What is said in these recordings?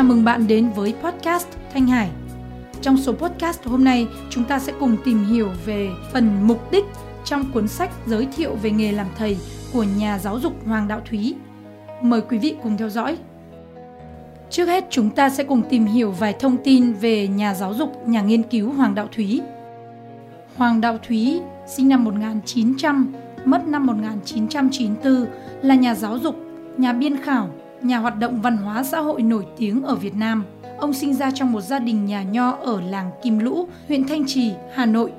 Chào mừng bạn đến với podcast Thanh Hải. Trong số podcast hôm nay, chúng ta sẽ cùng tìm hiểu về phần mục đích trong cuốn sách giới thiệu về nghề làm thầy của nhà giáo dục Hoàng Đạo Thúy. Mời quý vị cùng theo dõi. Trước hết, chúng ta sẽ cùng tìm hiểu vài thông tin về nhà giáo dục, nhà nghiên cứu Hoàng Đạo Thúy. Hoàng Đạo Thúy, sinh năm 1900, mất năm 1994, là nhà giáo dục, nhà biên khảo, nhà hoạt động văn hóa xã hội nổi tiếng ở Việt Nam. Ông sinh ra trong một gia đình nhà nho ở làng Kim Lũ, huyện Thanh Trì, Hà Nội.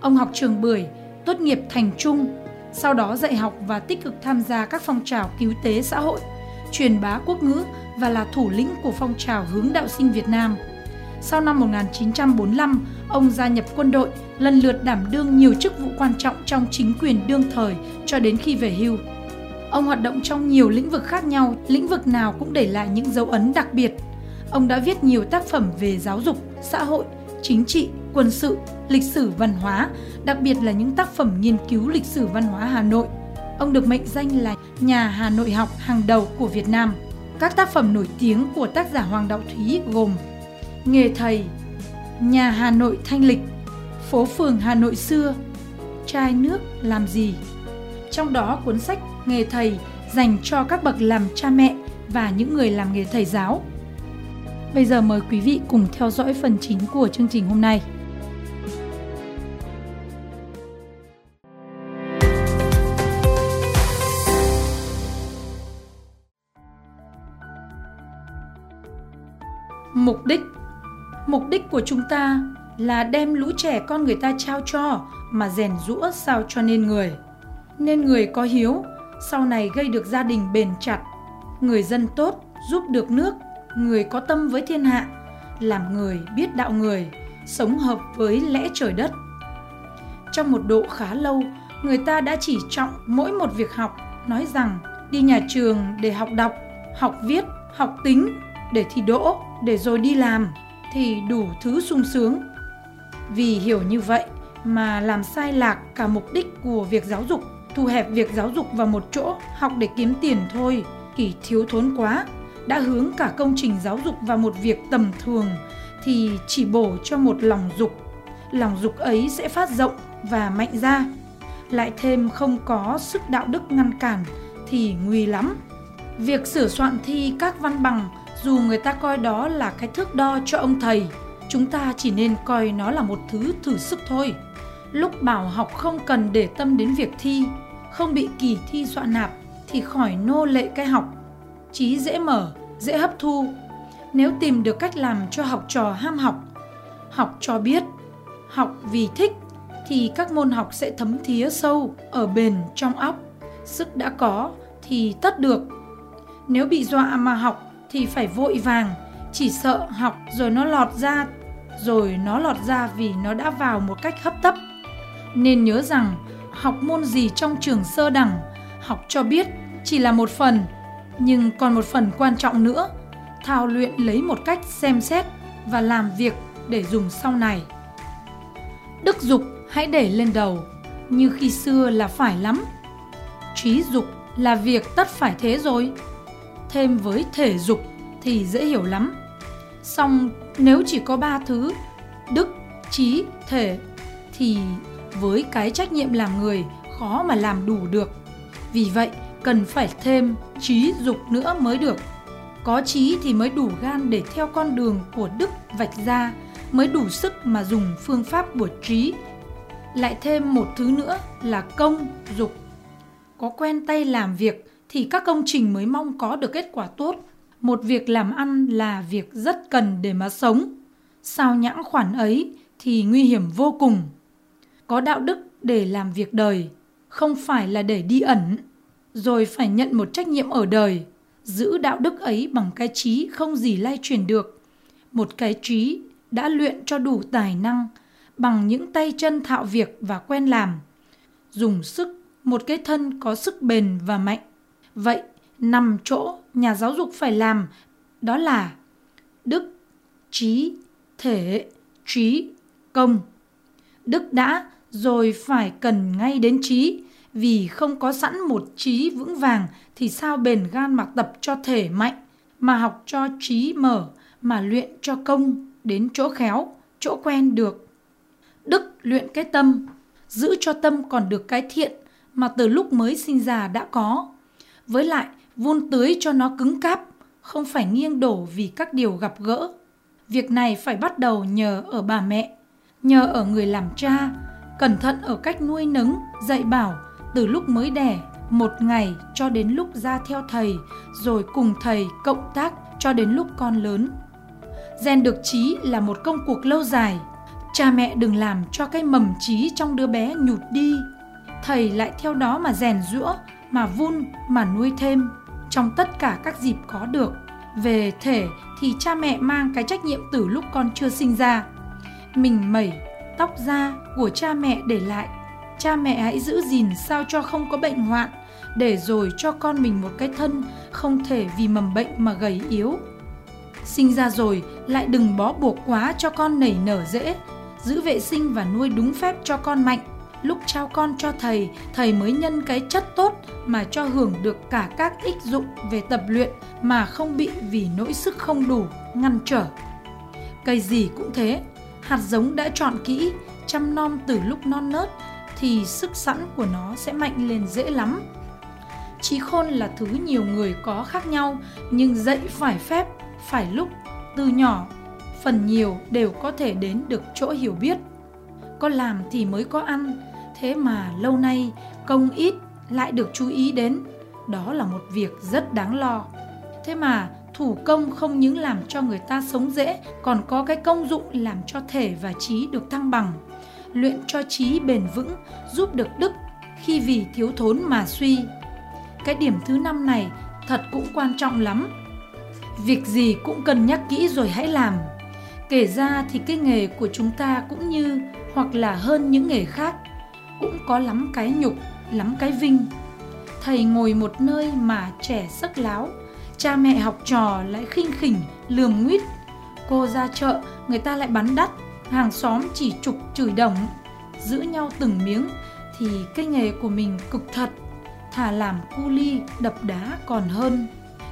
Ông học trường Bưởi, tốt nghiệp thành trung, sau đó dạy học và tích cực tham gia các phong trào cứu tế xã hội, truyền bá quốc ngữ và là thủ lĩnh của phong trào hướng đạo sinh Việt Nam. Sau năm 1945, ông gia nhập quân đội, lần lượt đảm đương nhiều chức vụ quan trọng trong chính quyền đương thời cho đến khi về hưu. Ông hoạt động trong nhiều lĩnh vực khác nhau, lĩnh vực nào cũng để lại những dấu ấn đặc biệt. Ông đã viết nhiều tác phẩm về giáo dục, xã hội, chính trị, quân sự, lịch sử văn hóa, đặc biệt là những tác phẩm nghiên cứu lịch sử văn hóa Hà Nội. Ông được mệnh danh là nhà Hà Nội học hàng đầu của Việt Nam. Các tác phẩm nổi tiếng của tác giả Hoàng Đạo Thúy gồm Nghề thầy, Nhà Hà Nội thanh lịch, Phố phường Hà Nội xưa, Chai nước làm gì. Trong đó cuốn sách Nghề thầy dành cho các bậc làm cha mẹ và những người làm nghề thầy giáo. Bây giờ mời quý vị cùng theo dõi phần chính của chương trình hôm nay. Mục đích Mục đích của chúng ta là đem lũ trẻ con người ta trao cho mà rèn rũa sao cho nên người. Nên người có hiếu, sau này gây được gia đình bền chặt, người dân tốt, giúp được nước, người có tâm với thiên hạ, làm người biết đạo người, sống hợp với lẽ trời đất. Trong một độ khá lâu, người ta đã chỉ trọng mỗi một việc học, nói rằng đi nhà trường để học đọc, học viết, học tính, để thi đỗ, để rồi đi làm thì đủ thứ sung sướng. Vì hiểu như vậy mà làm sai lạc cả mục đích của việc giáo dục, thu hẹp việc giáo dục vào một chỗ học để kiếm tiền thôi, kỳ thiếu thốn quá, đã hướng cả công trình giáo dục vào một việc tầm thường thì chỉ bổ cho một lòng dục. Lòng dục ấy sẽ phát rộng và mạnh ra. Lại thêm không có sức đạo đức ngăn cản thì nguy lắm. Việc sửa soạn thi các văn bằng dù người ta coi đó là cái thước đo cho ông thầy chúng ta chỉ nên coi nó là một thứ thử sức thôi lúc bảo học không cần để tâm đến việc thi không bị kỳ thi dọa nạp thì khỏi nô lệ cái học. Trí dễ mở, dễ hấp thu. Nếu tìm được cách làm cho học trò ham học học cho biết, học vì thích, thì các môn học sẽ thấm thía sâu ở bền trong óc. Sức đã có thì tất được. Nếu bị dọa mà học thì phải vội vàng, chỉ sợ học rồi nó lọt ra, rồi nó lọt ra vì nó đã vào một cách hấp tấp. Nên nhớ rằng học môn gì trong trường sơ đẳng học cho biết chỉ là một phần nhưng còn một phần quan trọng nữa thao luyện lấy một cách xem xét và làm việc để dùng sau này. Đức dục hãy để lên đầu như khi xưa là phải lắm. Trí dục là việc tất phải thế rồi. Thêm với thể dục thì dễ hiểu lắm. Song nếu chỉ có ba thứ đức, trí, thể thì với cái trách nhiệm làm người khó mà làm đủ được. Vì vậy cần phải thêm trí dục nữa mới được. Có trí thì mới đủ gan để theo con đường của đức vạch ra, mới đủ sức mà dùng phương pháp của trí. Lại thêm một thứ nữa là công, dục. Có quen tay làm việc thì các công trình mới mong có được kết quả tốt. Một việc làm ăn là việc rất cần để mà sống. Sao nhãng khoản ấy thì nguy hiểm vô cùng. Có đạo đức để làm việc đời, không phải là để đi ẩn, rồi phải nhận một trách nhiệm ở đời. Giữ đạo đức ấy bằng cái trí không gì lay truyền được. Một cái trí đã luyện cho đủ tài năng bằng những tay chân thạo việc và quen làm. Dùng sức một cái thân có sức bền và mạnh Vậy, nằm chỗ nhà giáo dục phải làm đó là đức, trí, thể, trí, công. Đức đã rồi phải cần ngay đến trí, vì không có sẵn một trí vững vàng thì sao bền gan mà tập cho thể mạnh mà học cho trí mở, mà luyện cho công đến chỗ khéo, chỗ quen được. Đức luyện cái tâm, giữ cho tâm còn được cái thiện mà từ lúc mới sinh ra đã có. Với lại, vun tưới cho nó cứng cáp, không phải nghiêng đổ vì các điều gặp gỡ. Việc này phải bắt đầu nhờ ở bà mẹ, nhờ ở người làm cha, cẩn thận ở cách nuôi nấng, dạy bảo từ lúc mới đẻ một ngày cho đến lúc ra theo thầy, rồi cùng thầy cộng tác cho đến lúc con lớn. Rèn được trí là một công cuộc lâu dài. Cha mẹ đừng làm cho cái mầm trí trong đứa bé nhụt đi. Thầy lại theo đó mà rèn rũa, mà vun, mà nuôi thêm trong tất cả các dịp có được. Về thể thì cha mẹ mang cái trách nhiệm từ lúc con chưa sinh ra. Mình mẩy, tóc da của cha mẹ để lại. Cha mẹ hãy giữ gìn sao cho không có bệnh hoạn, để rồi cho con mình một cái thân không thể vì mầm bệnh mà gầy yếu. Sinh ra rồi, lại đừng bó buộc quá cho con nảy nở dễ. Giữ vệ sinh và nuôi đúng phép cho con mạnh. Lúc trao con cho thầy thầy mới nhân cái chất tốt mà cho hưởng được cả các ích dụng về tập luyện mà không bị vì nỗi sức không đủ ngăn trở. Cây gì cũng thế hạt giống đã chọn kỹ chăm nom từ lúc non nớt thì sức sẵn của nó sẽ mạnh lên dễ lắm. Trí khôn là thứ nhiều người có khác nhau nhưng dạy phải phép, phải lúc, từ nhỏ, phần nhiều đều có thể đến được chỗ hiểu biết. Có làm thì mới có ăn, thế mà lâu nay công ít lại được chú ý đến. Đó là một việc rất đáng lo. Thế mà thủ công không những làm cho người ta sống dễ còn có cái công dụng làm cho thể và trí được thăng bằng luyện cho trí bền vững, giúp được đức khi vì thiếu thốn mà suy. Cái điểm thứ năm này thật cũng quan trọng lắm. Việc gì cũng cần nhắc kỹ rồi hãy làm. Kể ra thì cái nghề của chúng ta cũng như hoặc là hơn những nghề khác, cũng có lắm cái nhục, lắm cái vinh. Thầy ngồi một nơi mà trẻ sắc láo, cha mẹ học trò lại khinh khỉnh, lườm nguyết. Cô ra chợ, người ta lại bắn đắt, hàng xóm chỉ trục chửi đồng. Giữ nhau từng miếng thì cái nghề của mình cực thật thà làm cu ly đập đá còn hơn.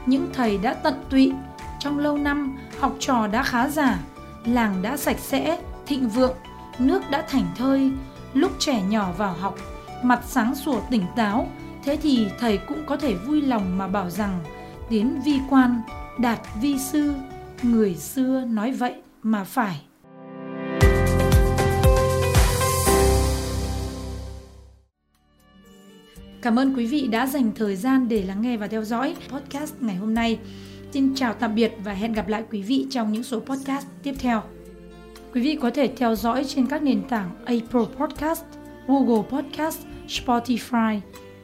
Những thầy đã tận tụy trong lâu năm học trò đã khá giả làng đã sạch sẽ thịnh vượng nước đã thành thơi. Lúc trẻ nhỏ vào học mặt sáng sủa tỉnh táo thế thì thầy cũng có thể vui lòng mà bảo rằng tiến vi quan đạt vi sư người xưa nói vậy mà phải Cảm ơn quý vị đã dành thời gian để lắng nghe và theo dõi podcast ngày hôm nay. Xin chào tạm biệt và hẹn gặp lại quý vị trong những số podcast tiếp theo. Quý vị có thể theo dõi trên các nền tảng Apple Podcast, Google Podcast, Spotify,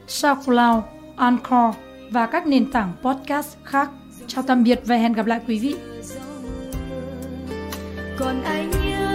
SoundCloud, Anchor và các nền tảng podcast khác. Chào tạm biệt và hẹn gặp lại quý vị. Còn anh yêu